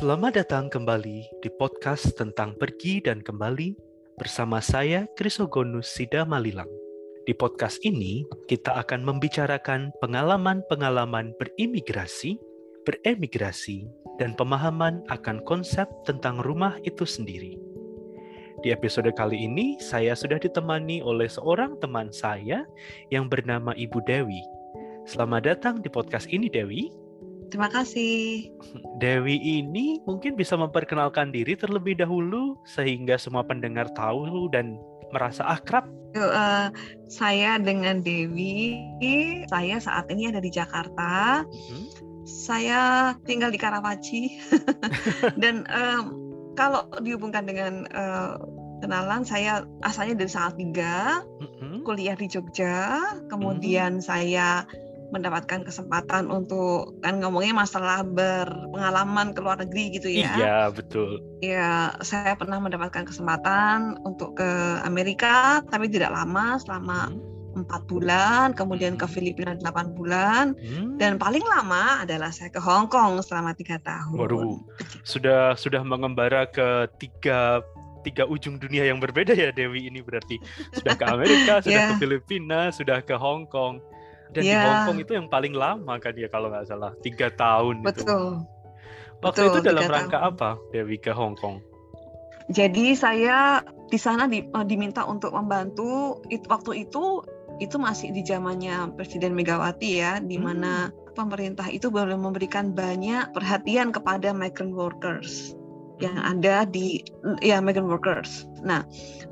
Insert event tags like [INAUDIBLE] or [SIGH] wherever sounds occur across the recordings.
Selamat datang kembali di podcast tentang pergi dan kembali bersama saya Krisogonus Sida Malilang. Di podcast ini kita akan membicarakan pengalaman-pengalaman berimigrasi, beremigrasi, dan pemahaman akan konsep tentang rumah itu sendiri. Di episode kali ini saya sudah ditemani oleh seorang teman saya yang bernama Ibu Dewi. Selamat datang di podcast ini Dewi. Terima kasih. [LAUGHS] Dewi ini mungkin bisa memperkenalkan diri terlebih dahulu sehingga semua pendengar tahu dan merasa akrab. Uh, saya dengan Dewi, saya saat ini ada di Jakarta. Hmm. Saya tinggal di Karawaci [LAUGHS] dan um, kalau dihubungkan dengan uh, kenalan, saya asalnya dari Salatiga, hmm. kuliah di Jogja, kemudian hmm. saya mendapatkan kesempatan untuk kan ngomongnya masalah berpengalaman ke luar negeri gitu ya. Iya, betul. Iya, saya pernah mendapatkan kesempatan untuk ke Amerika tapi tidak lama selama hmm. empat hmm. bulan, kemudian ke. Filipina delapan bulan, hmm. dan paling lama adalah saya ke Hong Kong selama tiga tahun. Waduh, sudah sudah mengembara ke tiga tiga ujung dunia yang berbeda ya Dewi ini berarti sudah ke Amerika, sudah yeah. ke [LAUGHS] Filipina, sudah ke Hong Kong. Dan yeah. di Hong Kong itu yang paling lama kan ya kalau nggak salah tiga tahun Betul. itu. Waktu Betul, itu dalam rangka tahun. apa Dewi ke Hong Kong? Jadi saya di sana di, uh, diminta untuk membantu. It, waktu itu itu masih di zamannya Presiden Megawati ya, di mana hmm. pemerintah itu boleh memberikan banyak perhatian kepada migrant workers yang hmm. ada di ya migrant workers. Nah,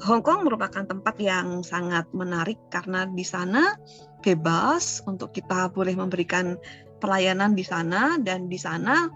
Hong Kong merupakan tempat yang sangat menarik karena di sana bebas untuk kita boleh memberikan pelayanan di sana dan di sana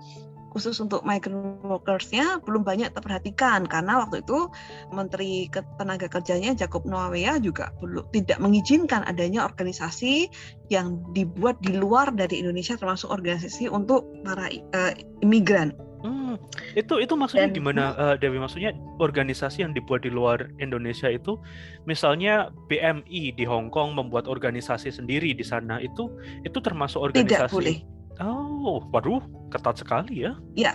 khusus untuk migrant workers-nya belum banyak terperhatikan karena waktu itu Menteri Tenaga Kerjanya Jacob Noawea juga belum tidak mengizinkan adanya organisasi yang dibuat di luar dari Indonesia termasuk organisasi untuk para uh, imigran. Hmm, itu itu maksudnya Dan, gimana uh, Dewi? Maksudnya organisasi yang dibuat di luar Indonesia itu, misalnya BMI di Hong Kong membuat organisasi sendiri di sana itu itu termasuk organisasi? Tidak boleh. Oh, waduh, ketat sekali ya? Ya,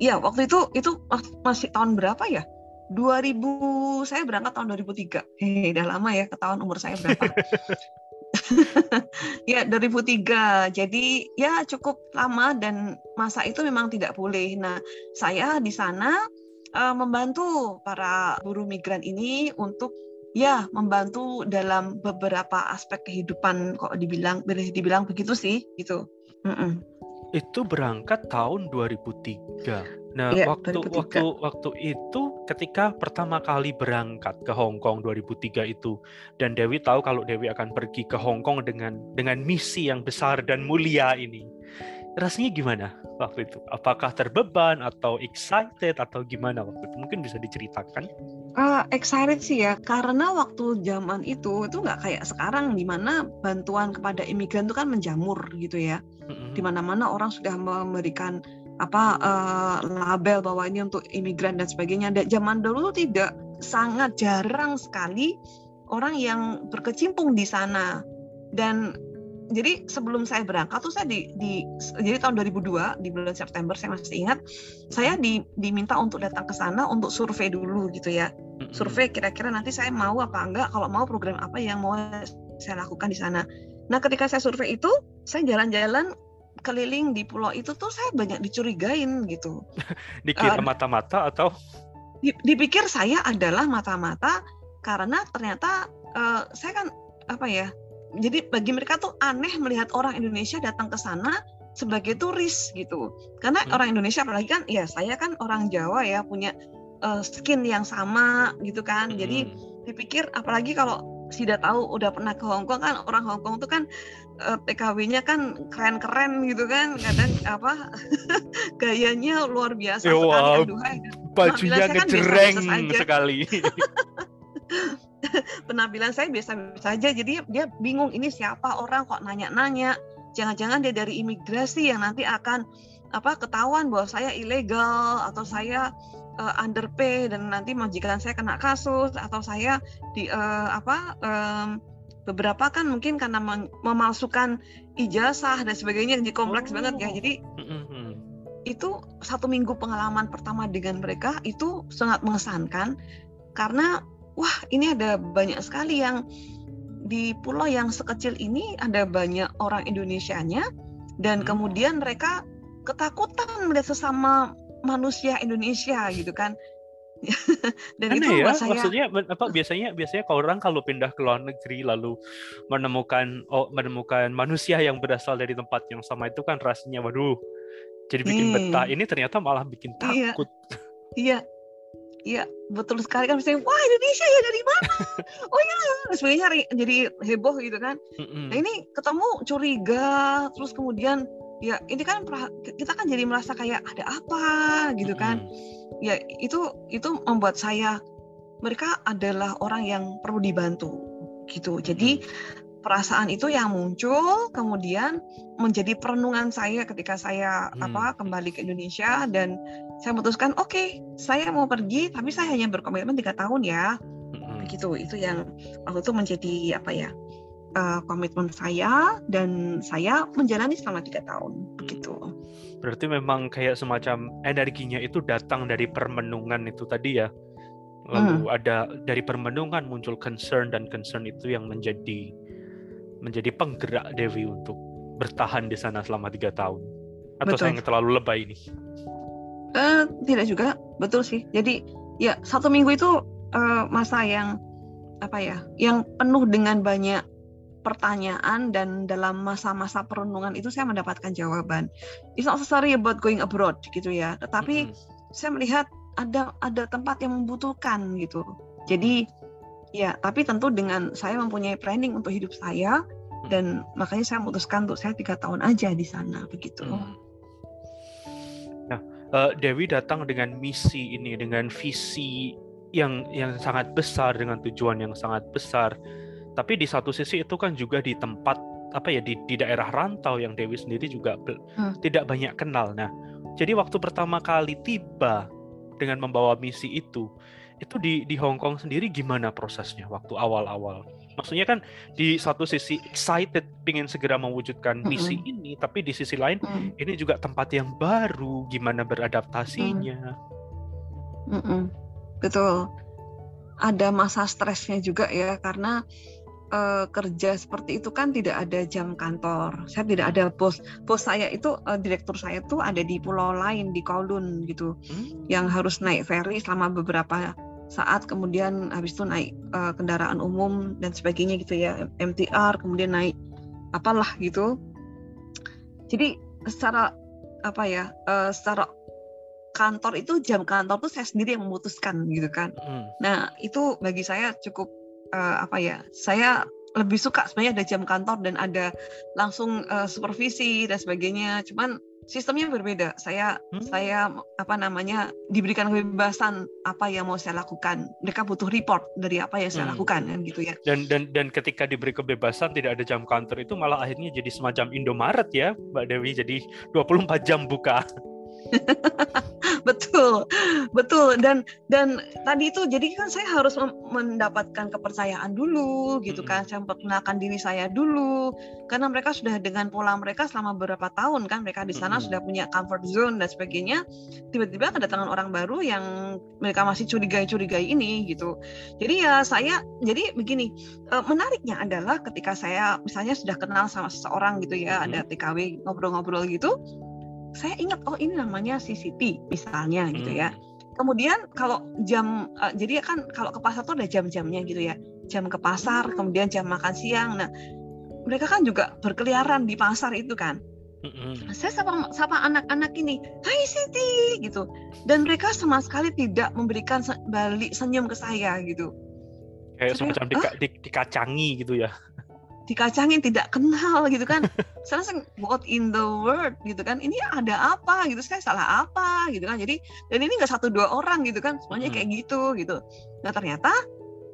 ya waktu itu itu masih tahun berapa ya? 2000 saya berangkat tahun 2003. Hehe, udah lama ya ketahuan umur saya berapa. [LAUGHS] [LAUGHS] ya 2003 jadi ya cukup lama dan masa itu memang tidak boleh. Nah saya di sana uh, membantu para buruh migran ini untuk ya membantu dalam beberapa aspek kehidupan kok dibilang boleh dibilang begitu sih gitu. Mm -mm. Itu berangkat tahun 2003 Nah, ya, waktu waktu waktu itu ketika pertama kali berangkat ke Hong Kong 2003 itu dan Dewi tahu kalau Dewi akan pergi ke Hong Kong dengan dengan misi yang besar dan mulia ini. Rasanya gimana waktu itu? Apakah terbeban atau excited atau gimana waktu itu? Mungkin bisa diceritakan. Uh, excited sih ya, karena waktu zaman itu itu nggak kayak sekarang di mana bantuan kepada imigran itu kan menjamur gitu ya. Mm-hmm. Di mana-mana orang sudah memberikan apa uh, label bahwa ini untuk imigran dan sebagainya. Dan zaman dulu tidak sangat jarang sekali orang yang berkecimpung di sana. Dan jadi sebelum saya berangkat tuh saya di, di jadi tahun 2002 di bulan September saya masih ingat saya di, diminta untuk datang ke sana untuk survei dulu gitu ya survei kira-kira nanti saya mau apa enggak kalau mau program apa yang mau saya lakukan di sana nah ketika saya survei itu saya jalan-jalan keliling di pulau itu tuh saya banyak dicurigain gitu. [LAUGHS] Dikira uh, mata-mata atau? Dipikir saya adalah mata-mata karena ternyata uh, saya kan apa ya? Jadi bagi mereka tuh aneh melihat orang Indonesia datang ke sana sebagai turis gitu. Karena hmm. orang Indonesia apalagi kan ya saya kan orang Jawa ya punya uh, skin yang sama gitu kan. Hmm. Jadi dipikir apalagi kalau tidak tahu udah pernah ke Hong Kong kan orang Hong Kong tuh kan uh, eh, TKW-nya kan keren-keren gitu kan kadang apa [LAUGHS] gayanya luar biasa ya, wow. sekali bajunya kan ngejreng kan sekali [LAUGHS] [LAUGHS] penampilan saya biasa-biasa saja jadi dia bingung ini siapa orang kok nanya-nanya? Jangan-jangan dia dari imigrasi yang nanti akan apa ketahuan bahwa saya ilegal atau saya uh, underpay dan nanti majikan saya kena kasus atau saya di uh, apa um, beberapa kan mungkin karena memalsukan ijazah dan sebagainya jadi kompleks oh. banget ya. Jadi itu satu minggu pengalaman pertama dengan mereka itu sangat mengesankan karena wah ini ada banyak sekali yang di pulau yang sekecil ini ada banyak orang Indonesianya dan Hmm. kemudian mereka ketakutan melihat sesama manusia Indonesia gitu kan [LAUGHS] dan itu Aneh ya, membuat saya maksudnya apa biasanya biasanya kalau orang kalau pindah ke luar negeri lalu menemukan oh menemukan manusia yang berasal dari tempat yang sama itu kan rasanya waduh jadi bikin Hmm. betah. Ini ternyata malah bikin Iya. takut. Iya, iya betul sekali kan misalnya wah Indonesia ya dari mana? [LAUGHS] oh iya, dan sebagainya ri- jadi heboh gitu kan. Nah ini ketemu curiga, terus kemudian ya ini kan kita kan jadi merasa kayak ada apa gitu kan. Ya itu itu membuat saya mereka adalah orang yang perlu dibantu gitu. Jadi perasaan itu yang muncul kemudian menjadi perenungan saya ketika saya Hmm. apa kembali ke Indonesia dan saya memutuskan oke saya mau pergi tapi saya hanya berkomitmen tiga tahun ya Mm-mm. begitu itu yang waktu itu menjadi apa ya eh, komitmen saya dan saya menjalani selama tiga tahun begitu Berarti memang kayak semacam energinya itu datang dari permenungan itu tadi ya. Lalu Hmm. ada dari permenungan muncul concern dan concern itu yang menjadi menjadi penggerak Dewi untuk bertahan di sana selama tiga tahun. Atau Betul. saya yang terlalu lebay ini? Eh, tidak juga betul sih jadi ya satu minggu itu eh, masa yang apa ya yang penuh dengan banyak pertanyaan dan dalam masa-masa perenungan itu saya mendapatkan jawaban it's not necessarily about going abroad gitu ya tetapi Mm-mm. saya melihat ada ada tempat yang membutuhkan gitu jadi ya tapi tentu dengan saya mempunyai planning untuk hidup saya dan makanya saya memutuskan untuk saya tiga tahun aja di sana begitu Hmm. Nah, eh, Dewi datang dengan misi ini, dengan visi yang yang sangat besar, dengan tujuan yang sangat besar. Tapi di satu sisi itu kan juga di tempat apa ya di, di daerah rantau yang Dewi sendiri juga Hmm. tidak banyak kenal. Nah, jadi waktu pertama kali tiba dengan membawa misi itu, itu di di Hong Kong sendiri gimana prosesnya waktu awal-awal? Maksudnya kan di satu sisi excited ingin segera mewujudkan misi ini, tapi di sisi lain Hmm. ini juga tempat yang baru, gimana beradaptasinya. Mm-mm. Betul. Ada masa stresnya juga ya karena eh, kerja seperti itu kan tidak ada jam kantor. Saya tidak ada bos. Bos saya itu eh, direktur saya tuh ada di pulau lain di Kowloon gitu, Hmm, yang harus naik ferry selama beberapa saat, kemudian habis itu naik eh, kendaraan umum dan sebagainya gitu ya, MTR, kemudian naik apalah gitu. Jadi secara apa ya, eh, secara kantor itu jam kantor tuh saya sendiri yang memutuskan gitu kan. hmm, Nah itu bagi saya cukup eh, apa ya? Saya lebih suka sebenarnya ada jam kantor dan ada langsung eh, supervisi dan sebagainya. Cuman sistemnya berbeda. Saya Hmm. saya apa namanya diberikan kebebasan apa yang mau saya lakukan. Mereka butuh report dari apa yang saya Hmm. lakukan kan gitu ya. Dan dan dan ketika diberi kebebasan tidak ada jam kantor itu malah akhirnya jadi semacam Indomaret ya, Mbak Dewi. Jadi 24 jam buka. [LAUGHS] betul betul. Dan dan tadi itu jadi kan saya harus mendapatkan kepercayaan dulu gitu kan saya memperkenalkan diri saya dulu. Karena mereka sudah dengan pola mereka selama beberapa tahun kan mereka di sana sudah punya comfort zone dan sebagainya. Tiba-tiba kedatangan orang baru yang mereka masih curigai-curigai ini gitu. Jadi ya saya jadi begini eh, menariknya adalah ketika saya misalnya sudah kenal sama seseorang gitu ya ada TKW ngobrol-ngobrol gitu saya ingat oh ini namanya CCP misalnya gitu ya. Hmm, Kemudian kalau jam eh, jadi kan kalau ke pasar tuh ada jam-jamnya gitu ya. Jam ke pasar, kemudian jam makan siang. Nah, mereka kan juga berkeliaran di pasar itu kan. hmm, Saya sapa sapa anak-anak ini, "Hai Siti" gitu. Dan mereka sama sekali tidak memberikan balik senyum ke saya gitu. Kayak Serius? semacam dika- di- dikacangi gitu ya. Dikacangin tidak kenal gitu kan. [LAUGHS] Saya langsung what in the world? gitu kan. Ini ada apa? gitu. Saya salah apa? gitu kan. Jadi dan ini nggak satu dua orang gitu kan. Semuanya kayak gitu gitu. Nah ternyata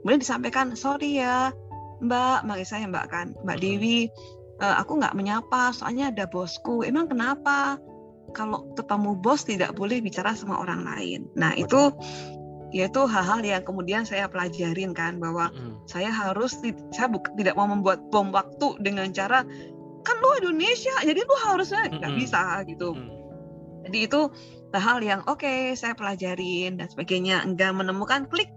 kemudian disampaikan sorry ya mbak manggil saya mbak kan mbak Mm-mm. Dewi. "eh, aku nggak menyapa soalnya ada bosku. Emang kenapa kalau ketemu bos tidak boleh bicara sama orang lain? Nah itu yaitu hal-hal yang kemudian saya pelajarin kan bahwa Hmm, saya harus saya buk- tidak mau membuat bom waktu dengan cara kan lu Indonesia jadi lu harusnya nggak Mm-mm. bisa gitu hmm, Jadi itu hal yang oke okay, saya pelajarin dan sebagainya. Enggak menemukan klik.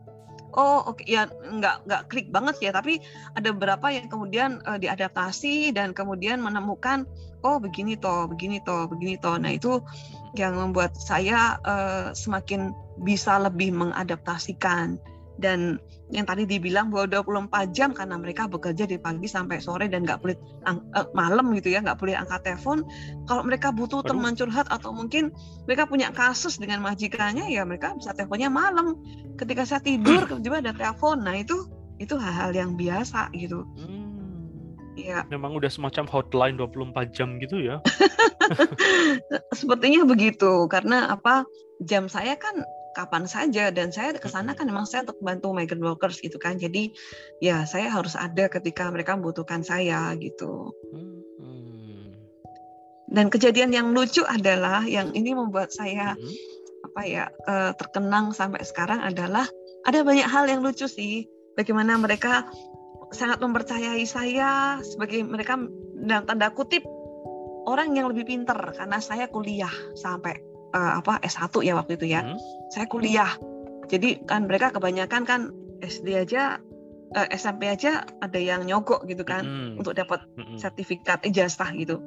Oh oke okay. ya enggak enggak klik banget ya tapi ada beberapa yang kemudian uh, diadaptasi dan kemudian menemukan oh begini toh begini toh begini toh. Nah itu yang membuat saya uh, semakin bisa lebih mengadaptasikan dan yang tadi dibilang bahwa 24 jam karena mereka bekerja dari pagi sampai sore dan nggak boleh uh, malam gitu ya nggak boleh angkat telepon kalau mereka butuh Aduh. teman curhat atau mungkin mereka punya kasus dengan majikannya ya mereka bisa teleponnya malam ketika saya tidur [CLEARS THROAT] tiba ada telepon nah itu itu hal-hal yang biasa gitu hmm. Ya. Memang udah semacam hotline 24 jam gitu ya. [LAUGHS] Sepertinya begitu karena apa jam saya kan kapan saja dan saya ke sana kan memang saya untuk bantu migrant workers gitu kan. Jadi ya saya harus ada ketika mereka membutuhkan saya gitu. Dan kejadian yang lucu adalah yang ini membuat saya apa ya eh, terkenang sampai sekarang adalah ada banyak hal yang lucu sih. Bagaimana mereka sangat mempercayai saya sebagai mereka dalam tanda kutip orang yang lebih pinter karena saya kuliah sampai uh, apa S1 ya waktu itu ya. Hmm. Saya kuliah. Jadi kan mereka kebanyakan kan SD aja uh, eh, SMP aja ada yang nyogok gitu kan hmm. untuk dapat hmm. sertifikat ijazah gitu.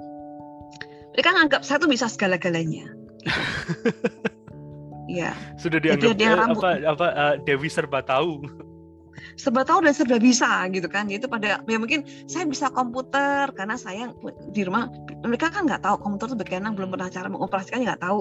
Mereka nganggap saya tuh bisa segala-galanya. [LAUGHS] Iya. Sudah dianggap dia, dia eh, apa apa uh, Dewi serba tahu serba tahu dan serba bisa gitu kan itu pada ya mungkin saya bisa komputer karena saya di rumah mereka kan nggak tahu komputer itu bagaimana belum pernah cara mengoperasikannya nggak tahu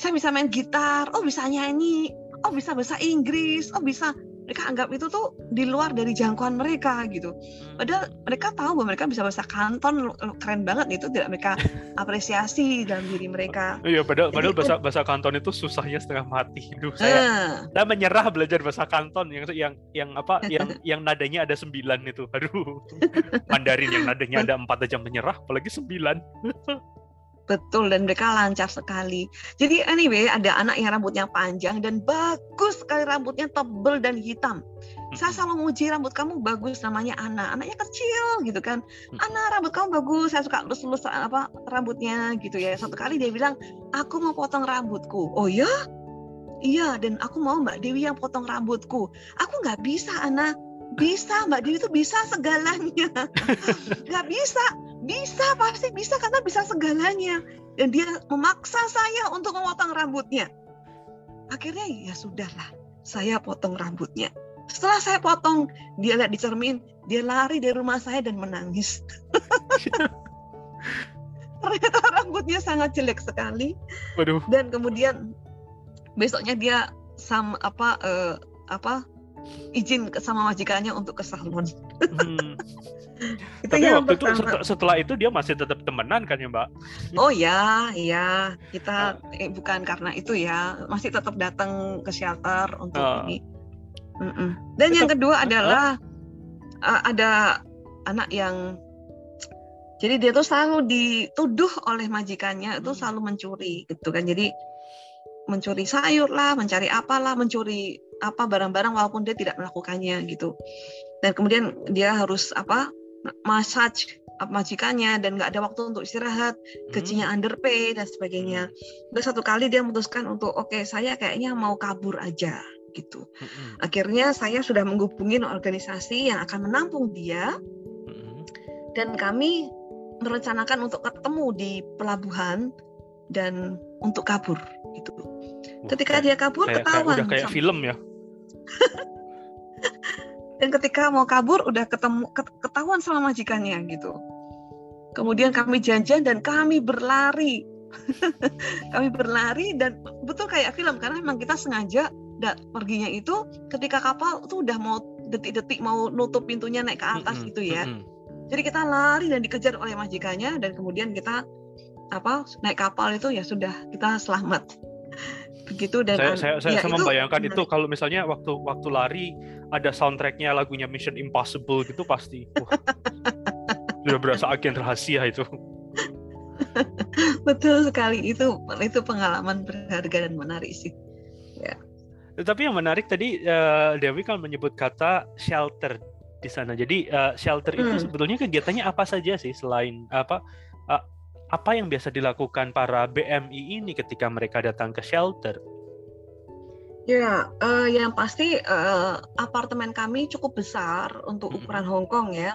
saya bisa main gitar oh bisa nyanyi oh bisa bahasa Inggris oh bisa mereka anggap itu tuh di luar dari jangkauan mereka gitu. Hmm. Padahal mereka tahu bahwa mereka bisa bahasa kanton keren banget itu tidak mereka [LAUGHS] apresiasi dalam diri mereka. Iya, padahal padahal bahasa bahasa kanton itu susahnya setengah mati. Duh, saya uh. saya menyerah belajar bahasa kanton yang yang yang apa yang [LAUGHS] yang nadanya ada sembilan itu. Aduh. Mandarin yang nadanya ada [LAUGHS] empat aja menyerah, apalagi sembilan. Betul dan mereka lancar sekali. Jadi anyway ada anak yang rambutnya panjang dan bagus sekali rambutnya tebel dan hitam. Saya selalu muji rambut kamu bagus namanya Ana. Anaknya kecil gitu kan. Ana rambut kamu bagus. Saya suka lus-lus apa rambutnya gitu ya. Satu kali dia bilang, "Aku mau potong rambutku." Oh ya? Iya, dan aku mau Mbak Dewi yang potong rambutku. Aku nggak bisa, Ana. Bisa, Mbak Dewi itu bisa segalanya. [LAUGHS] Nggak bisa bisa, pasti bisa karena bisa segalanya. Dan dia memaksa saya untuk memotong rambutnya. Akhirnya ya sudahlah, saya potong rambutnya. Setelah saya potong, dia lihat di cermin, dia lari dari rumah saya dan menangis. [LAUGHS] Ternyata rambutnya sangat jelek sekali. Waduh. Dan kemudian besoknya dia sama apa uh, apa izin sama majikannya untuk ke salon. Hmm. [LAUGHS] itu Tapi waktu pertama. itu setelah itu dia masih tetap temenan kan ya Mbak? Oh ya, iya kita uh. eh, bukan karena itu ya masih tetap datang ke shelter untuk uh. ini. Mm -mm. Dan tetap, yang kedua adalah uh, ada anak yang jadi dia tuh selalu dituduh oleh majikannya itu hmm. selalu mencuri gitu kan. Jadi mencuri sayur lah, mencari apalah, mencuri apa barang-barang walaupun dia tidak melakukannya gitu. Dan kemudian dia harus apa massage majikannya dan nggak ada waktu untuk istirahat, hmm. gajinya underpay dan sebagainya. Hmm. Terus satu kali dia memutuskan untuk oke okay, saya kayaknya mau kabur aja gitu. Hmm. Akhirnya saya sudah menghubungi organisasi yang akan menampung dia dan kami merencanakan untuk ketemu di pelabuhan dan untuk kabur gitu. Ketika dia kabur kayak, ketahuan. Kayak, udah kayak film ya. [LAUGHS] dan ketika mau kabur udah ketemu ketahuan sama majikannya gitu kemudian kami janjian dan kami berlari [LAUGHS] kami berlari dan betul kayak film karena memang kita sengaja dat, perginya itu ketika kapal tuh udah mau detik-detik mau nutup pintunya naik ke atas mm -hmm. gitu ya mm -hmm. jadi kita lari dan dikejar oleh majikannya dan kemudian kita apa naik kapal itu ya sudah kita selamat begitu dan saya saya, saya, ya, saya membayangkan itu, itu kalau misalnya waktu waktu lari ada soundtracknya lagunya Mission Impossible gitu pasti wah, sudah berasa agen rahasia itu. [LAUGHS] Betul sekali itu itu pengalaman berharga dan menarik sih ya. Tapi yang menarik tadi uh, Dewi kan menyebut kata shelter di sana. Jadi uh, shelter hmm. itu sebetulnya kegiatannya apa saja sih selain apa uh, apa yang biasa dilakukan para BMI ini ketika mereka datang ke shelter? Ya, uh, yang pasti uh, apartemen kami cukup besar untuk ukuran Hong Kong ya.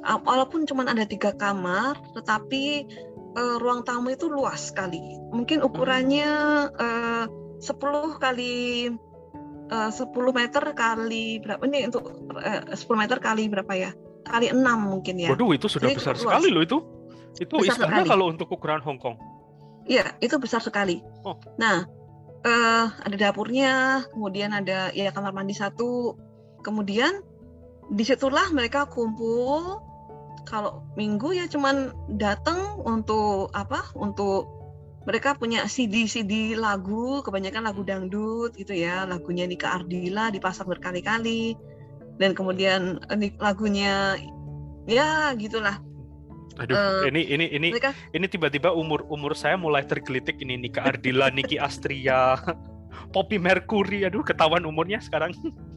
Uh, walaupun cuma ada tiga kamar, tetapi uh, ruang tamu itu luas sekali. Mungkin ukurannya uh, 10 kali uh, 10 meter kali berapa ini untuk uh, 10 meter kali berapa ya? Kali 6 mungkin ya. Waduh, itu sudah Jadi besar luas. sekali loh itu. Itu besar istana kalau untuk ukuran Hong Kong. Iya, itu besar sekali. Oh. Nah, uh, ada dapurnya, kemudian ada ya kamar mandi satu, kemudian di situlah mereka kumpul. Kalau minggu ya cuman datang untuk apa? Untuk mereka punya CD-CD lagu, kebanyakan lagu dangdut gitu ya, lagunya Nika Ardila dipasang berkali-kali, dan kemudian eh, lagunya ya gitulah Aduh, uh, ini ini ini mereka... ini tiba-tiba umur umur saya mulai tergelitik ini Nika Ardila, Niki Astria, [LAUGHS] Poppy Mercury. Aduh, ketahuan umurnya sekarang. [LAUGHS]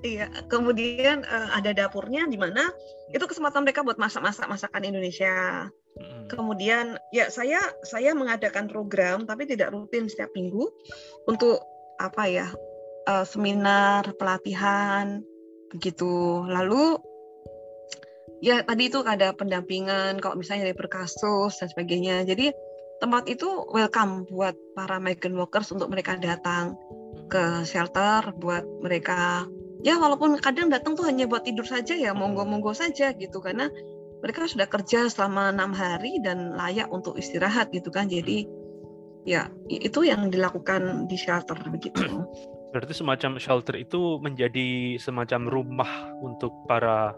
Iya, kemudian uh, ada dapurnya di mana itu kesempatan mereka buat masak-masak masakan Indonesia. Hmm. Kemudian ya saya saya mengadakan program tapi tidak rutin setiap minggu untuk apa ya uh, seminar pelatihan begitu. Lalu ya tadi itu ada pendampingan kalau misalnya dari berkasus dan sebagainya. Jadi tempat itu welcome buat para migrant workers untuk mereka datang ke shelter buat mereka. Ya walaupun kadang datang tuh hanya buat tidur saja ya monggo-monggo saja gitu. Karena mereka sudah kerja selama enam hari dan layak untuk istirahat gitu kan. Jadi ya itu yang dilakukan di shelter begitu. Berarti semacam shelter itu menjadi semacam rumah untuk para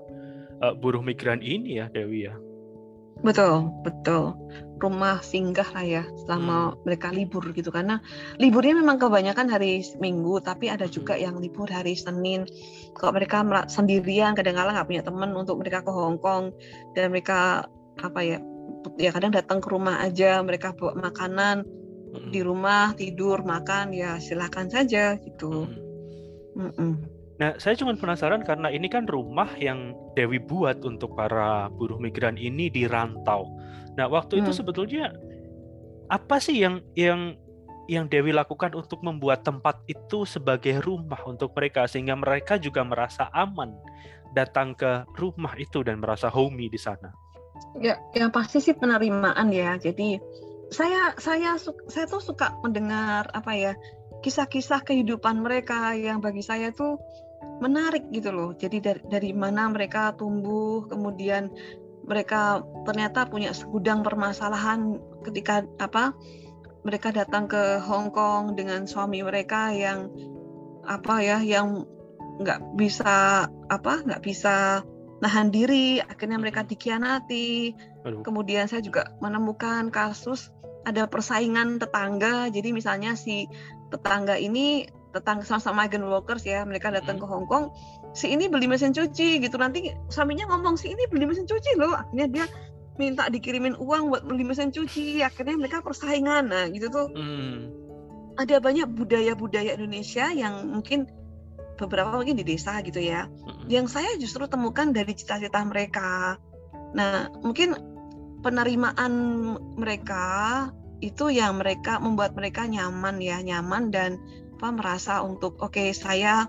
uh, buruh migran ini ya Dewi ya. Betul, betul. Rumah singgah lah ya selama hmm. mereka libur gitu karena liburnya memang kebanyakan hari Minggu tapi ada juga yang libur hari Senin. Kalau mereka sendirian kadang-kadang nggak punya teman untuk mereka ke Hong Kong dan mereka apa ya ya kadang datang ke rumah aja mereka bawa makanan hmm. di rumah tidur makan ya silahkan saja gitu. Hmm. Mm -mm. Nah, saya cuma penasaran karena ini kan rumah yang Dewi buat untuk para buruh migran ini di rantau. Nah, waktu hmm. itu sebetulnya apa sih yang yang yang Dewi lakukan untuk membuat tempat itu sebagai rumah untuk mereka sehingga mereka juga merasa aman datang ke rumah itu dan merasa homey di sana. Ya, yang pasti sih penerimaan ya. Jadi saya saya saya tuh suka mendengar apa ya kisah-kisah kehidupan mereka yang bagi saya tuh menarik gitu loh. Jadi dari, dari mana mereka tumbuh, kemudian mereka ternyata punya segudang permasalahan ketika apa mereka datang ke Hong Kong dengan suami mereka yang apa ya yang nggak bisa apa nggak bisa nahan diri akhirnya mereka dikhianati Aduh. kemudian saya juga menemukan kasus ada persaingan tetangga jadi misalnya si tetangga ini tentang sama-sama migrant workers ya mereka datang hmm. ke Hong Kong si ini beli mesin cuci gitu nanti suaminya ngomong si ini beli mesin cuci loh akhirnya dia minta dikirimin uang buat beli mesin cuci akhirnya mereka persaingan nah gitu tuh hmm. ada banyak budaya-budaya Indonesia yang mungkin beberapa mungkin di desa gitu ya hmm. yang saya justru temukan dari cita-cita mereka nah mungkin penerimaan mereka itu yang mereka membuat mereka nyaman ya nyaman dan apa merasa untuk oke okay, saya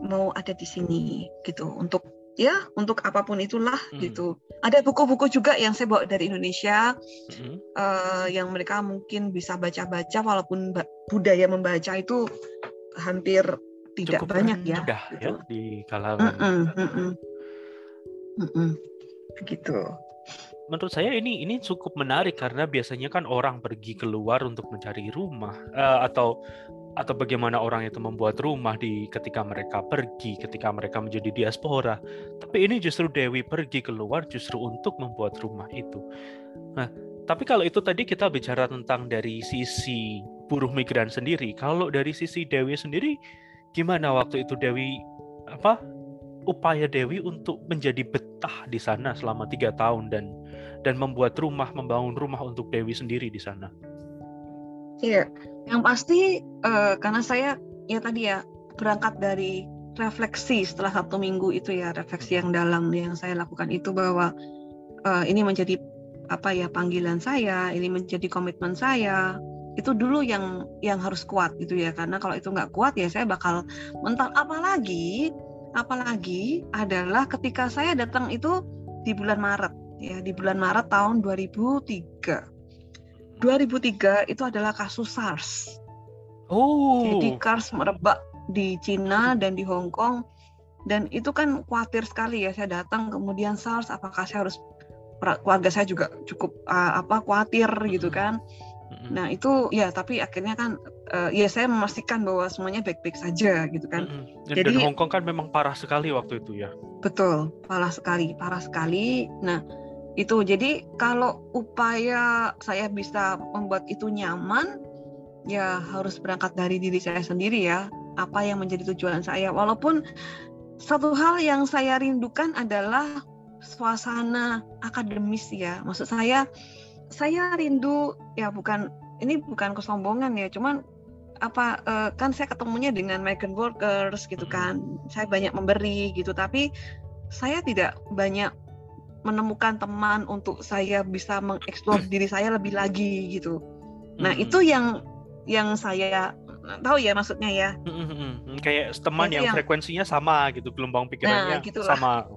mau ada di sini gitu untuk ya untuk apa pun itulah hmm. gitu ada buku-buku juga yang saya bawa dari Indonesia hmm. uh, yang mereka mungkin bisa baca-baca walaupun budaya membaca itu hampir tidak Cukup banyak ya, mudah gitu. ya di kalangan mm -mm, mm -mm. Mm -mm. gitu menurut saya ini ini cukup menarik karena biasanya kan orang pergi keluar untuk mencari rumah uh, atau atau bagaimana orang itu membuat rumah di ketika mereka pergi, ketika mereka menjadi diaspora. Tapi ini justru Dewi pergi keluar justru untuk membuat rumah itu. Nah, tapi kalau itu tadi kita bicara tentang dari sisi buruh migran sendiri. Kalau dari sisi Dewi sendiri, gimana waktu itu Dewi apa upaya Dewi untuk menjadi betah di sana selama tiga tahun dan dan membuat rumah, membangun rumah untuk Dewi sendiri di sana? Iya, yang pasti uh, karena saya ya tadi ya berangkat dari refleksi setelah satu minggu itu ya refleksi yang dalam yang saya lakukan itu bahwa uh, ini menjadi apa ya panggilan saya, ini menjadi komitmen saya. Itu dulu yang yang harus kuat gitu ya karena kalau itu nggak kuat ya saya bakal mental apalagi apalagi adalah ketika saya datang itu di bulan Maret ya di bulan Maret tahun 2003. 2003 itu adalah kasus SARS. Oh. Jadi SARS merebak di Cina dan di Hong Kong dan itu kan khawatir sekali ya saya datang kemudian SARS apakah saya harus keluarga saya juga cukup uh, apa khawatir gitu kan. Nah itu ya tapi akhirnya kan uh, ya saya memastikan bahwa semuanya baik-baik saja gitu kan. Dan, Jadi dan Hong Kong kan memang parah sekali waktu itu ya. Betul, parah sekali, parah sekali. Nah itu jadi kalau upaya saya bisa membuat itu nyaman ya harus berangkat dari diri saya sendiri ya apa yang menjadi tujuan saya walaupun satu hal yang saya rindukan adalah suasana akademis ya. Maksud saya saya rindu ya bukan ini bukan kesombongan ya, cuman apa uh, kan saya ketemunya dengan migrant workers gitu kan. Saya banyak memberi gitu, tapi saya tidak banyak menemukan teman untuk saya bisa mengeksplor diri saya lebih lagi gitu. Nah, itu yang yang saya tahu ya maksudnya ya. Kayak teman yang, yang frekuensinya sama gitu, gelombang pikirannya nah, sama.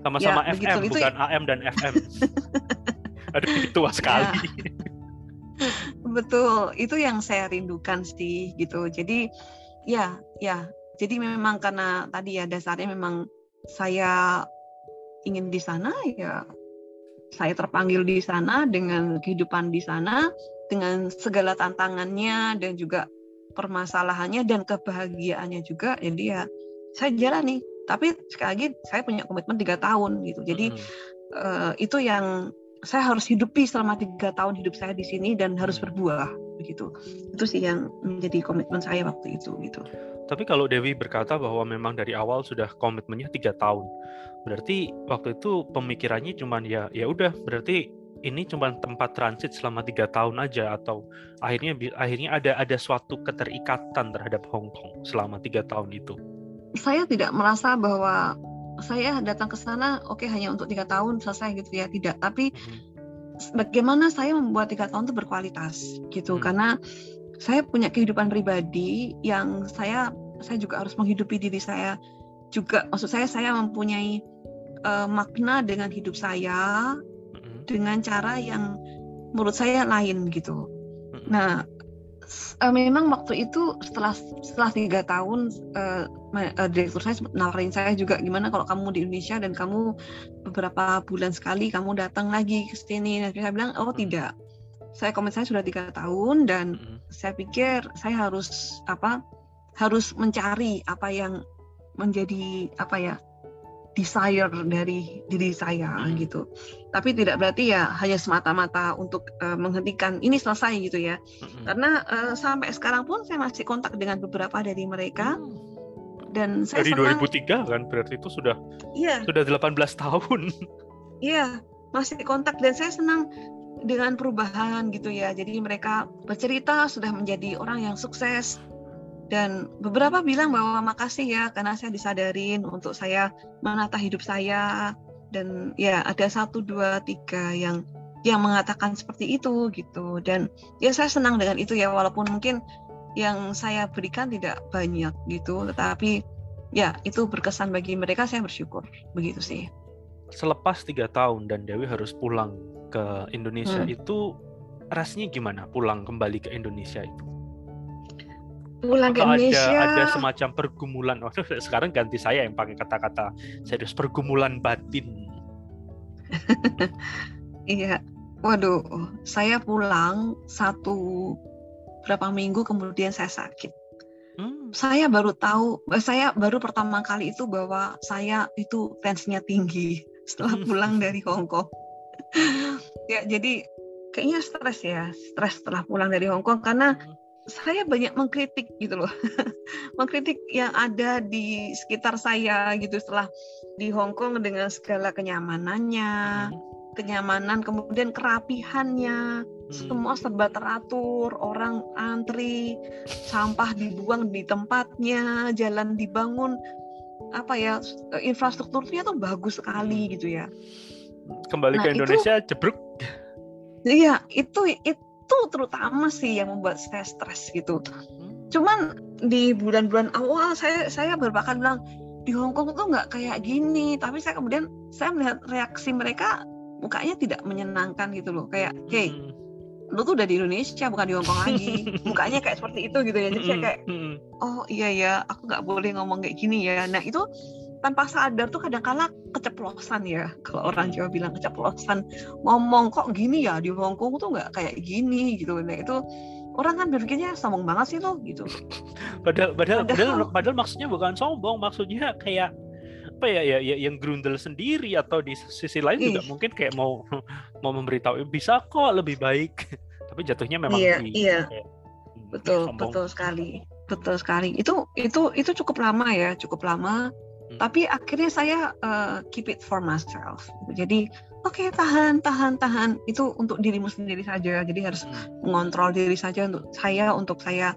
Sama-sama ya, FM begitu. bukan itu... AM dan FM. Aduh, tua sekali. Ya. Betul, itu yang saya rindukan sih gitu. Jadi ya, ya. Jadi memang karena tadi ya dasarnya memang saya ingin di sana ya saya terpanggil di sana dengan kehidupan di sana dengan segala tantangannya dan juga permasalahannya dan kebahagiaannya juga. Jadi ya saya jalani. Tapi sekali lagi saya punya komitmen tiga tahun gitu. Jadi hmm. uh, itu yang saya harus hidupi selama tiga tahun hidup saya di sini dan harus berbuah begitu itu sih yang menjadi komitmen saya waktu itu gitu. Tapi kalau Dewi berkata bahwa memang dari awal sudah komitmennya tiga tahun berarti waktu itu pemikirannya cuma ya ya udah berarti ini cuma tempat transit selama tiga tahun aja atau akhirnya akhirnya ada ada suatu keterikatan terhadap Hong Kong selama tiga tahun itu? Saya tidak merasa bahwa saya datang ke sana oke okay, hanya untuk tiga tahun selesai gitu ya. Tidak tapi hmm. Bagaimana saya membuat tiga tahun itu berkualitas gitu hmm. karena saya punya kehidupan pribadi yang saya saya juga harus menghidupi diri saya juga maksud saya saya mempunyai uh, makna dengan hidup saya hmm. dengan cara yang menurut saya lain gitu. Hmm. Nah uh, memang waktu itu setelah setelah tiga tahun uh, uh, direktur saya nawarin saya juga gimana kalau kamu di Indonesia dan kamu beberapa bulan sekali kamu datang lagi ke sini. Nah, saya bilang oh tidak, saya komen saya sudah tiga tahun dan mm -hmm. saya pikir saya harus apa harus mencari apa yang menjadi apa ya desire dari diri saya hmm. gitu. Tapi tidak berarti ya hanya semata-mata untuk uh, menghentikan ini selesai gitu ya. Hmm. Karena uh, sampai sekarang pun saya masih kontak dengan beberapa dari mereka. Hmm. Dan saya dari senang, 2003 kan berarti itu sudah iya. sudah 18 tahun. [LAUGHS] Iya, masih kontak dan saya senang dengan perubahan gitu ya. Jadi mereka bercerita sudah menjadi orang yang sukses dan beberapa bilang bahwa makasih ya karena saya disadarin untuk saya menata hidup saya. Dan ya ada satu dua tiga yang yang mengatakan seperti itu gitu. Dan ya saya senang dengan itu ya walaupun mungkin yang saya berikan tidak banyak gitu. Tetapi ya itu berkesan bagi mereka saya bersyukur begitu sih. Selepas tiga tahun dan Dewi harus pulang ke Indonesia hmm. itu rasanya gimana pulang kembali ke Indonesia itu pulang ke Indonesia ada, ada semacam pergumulan? Waktu [LAUGHS] sekarang ganti saya yang pakai kata-kata serius pergumulan batin. [LAUGHS] Iya. Waduh saya pulang satu berapa minggu kemudian saya sakit. Hmm. saya baru tahu saya baru pertama kali itu bahwa saya itu tensinya tinggi [LAUGHS] setelah hmm. pulang dari Hong Kong. Ya jadi kayaknya stres ya stres setelah pulang dari Hong Kong karena hmm saya banyak mengkritik gitu loh [LAUGHS] mengkritik yang ada di sekitar saya gitu setelah di Hong Kong dengan segala kenyamanannya hmm. kenyamanan kemudian kerapihannya hmm. semua serba teratur orang antri sampah dibuang di tempatnya jalan dibangun apa ya infrastrukturnya tuh bagus sekali gitu ya kembali nah, ke Indonesia itu, jebruk. Iya, itu itu terutama sih yang membuat saya stres gitu. Hmm. Cuman di bulan-bulan awal saya saya berbakat bilang di Hong Kong tuh nggak kayak gini, tapi saya kemudian saya melihat reaksi mereka mukanya tidak menyenangkan gitu loh, kayak hey hmm. lu tuh udah di Indonesia bukan di Hongkong lagi. [LAUGHS] Mukanya kayak seperti itu gitu ya. Jadi saya kayak oh iya ya aku nggak boleh ngomong kayak gini ya. Nah itu tanpa sadar tuh kadang kala keceplosan ya kalau orang Jawa bilang keceplosan ngomong kok gini ya di Hongkong tuh nggak kayak gini gitu nah itu orang kan berpikirnya sombong banget sih lo gitu [LAUGHS] padahal padahal padahal, padahal, padahal maksudnya bukan sombong maksudnya kayak apa ya, ya ya yang grundel sendiri atau di sisi lain Ih. juga mungkin kayak mau [LAUGHS] mau memberitahu bisa kok lebih baik [LAUGHS] tapi jatuhnya memang iya di, iya kayak, hmm, betul sombong. betul sekali betul sekali itu itu itu cukup lama ya cukup lama. Tapi akhirnya saya uh, keep it for myself. Jadi oke okay, tahan tahan tahan. Itu untuk dirimu sendiri saja. Jadi harus hmm. mengontrol diri saja untuk saya untuk saya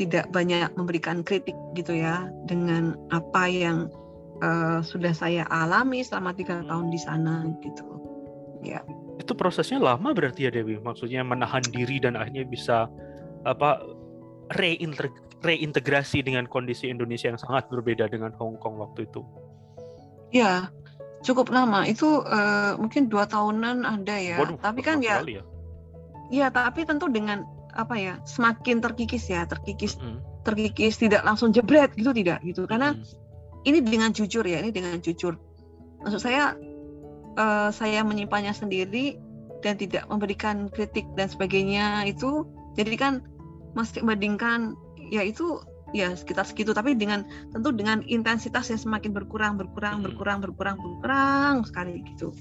tidak banyak memberikan kritik gitu ya dengan apa yang uh, sudah saya alami selama tiga tahun di sana gitu. Ya. Itu prosesnya lama berarti ya Dewi? Maksudnya menahan diri dan akhirnya bisa apa reintegrasi dengan kondisi Indonesia yang sangat berbeda dengan Hong Kong waktu itu. Ya cukup lama. Itu uh, mungkin dua tahunan ada ya. Waduh, tapi kan ya, ya. Ya tapi tentu dengan apa ya semakin terkikis ya terkikis mm -hmm. terkikis tidak langsung jebret gitu tidak gitu. Karena mm -hmm ini dengan jujur ya, ini dengan jujur. Maksud saya, uh, saya menyimpannya sendiri dan tidak memberikan kritik dan sebagainya itu, jadi kan masih membandingkan ya itu ya sekitar segitu, tapi dengan tentu dengan intensitas yang semakin berkurang, berkurang, hmm. berkurang, berkurang, berkurang sekali gitu.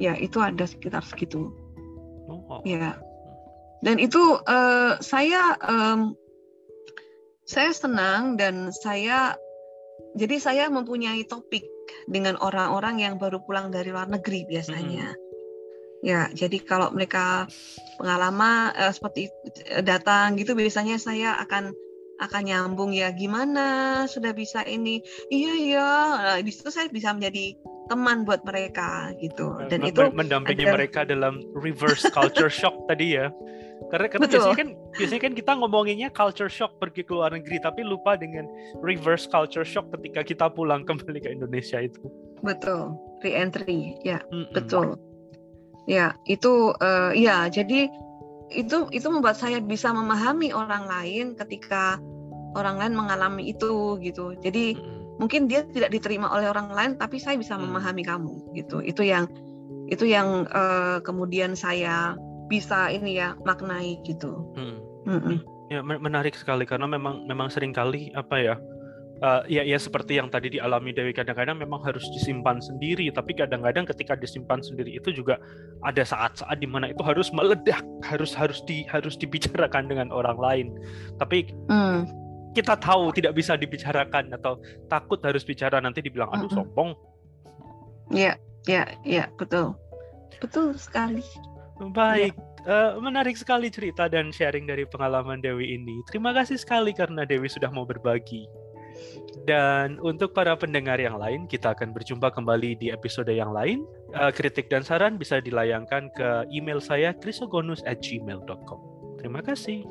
Ya itu ada sekitar segitu. Oh. Ya. Dan itu uh, saya um, saya senang dan saya jadi saya mempunyai topik dengan orang-orang yang baru pulang dari luar negeri biasanya. Hmm. Ya, jadi kalau mereka pengalaman uh, seperti uh, datang gitu biasanya saya akan akan nyambung ya gimana sudah bisa ini iya iya nah, di situ saya bisa menjadi teman buat mereka gitu dan itu mendampingi ada, mereka dalam reverse culture shock [LAUGHS] tadi ya karena karena Betul. biasanya kan biasanya kan kita ngomonginnya culture shock pergi ke luar negeri tapi lupa dengan reverse culture shock ketika kita pulang kembali ke Indonesia itu. Betul. Re-entry. Ya, mm -mm. betul. Ya, itu uh, ya jadi itu itu membuat saya bisa memahami orang lain ketika orang lain mengalami itu gitu. Jadi mm -hmm. mungkin dia tidak diterima oleh orang lain tapi saya bisa mm. memahami kamu gitu. Itu yang itu yang uh, kemudian saya bisa ini ya maknai gitu. Hmm. Mm-mm. Ya menarik sekali karena memang memang sering kali apa ya uh, ya ya seperti yang tadi dialami Dewi kadang-kadang memang harus disimpan sendiri tapi kadang-kadang ketika disimpan sendiri itu juga ada saat-saat di mana itu harus meledak harus harus di harus dibicarakan dengan orang lain tapi mm. kita tahu tidak bisa dibicarakan atau takut harus bicara nanti dibilang aduh sombong. Ya ya ya betul betul sekali. Baik, ya. uh, menarik sekali cerita dan sharing dari pengalaman Dewi ini. Terima kasih sekali karena Dewi sudah mau berbagi. Dan untuk para pendengar yang lain, kita akan berjumpa kembali di episode yang lain. Uh, kritik dan saran bisa dilayangkan ke email saya krisogonus@gmail.com. Terima kasih.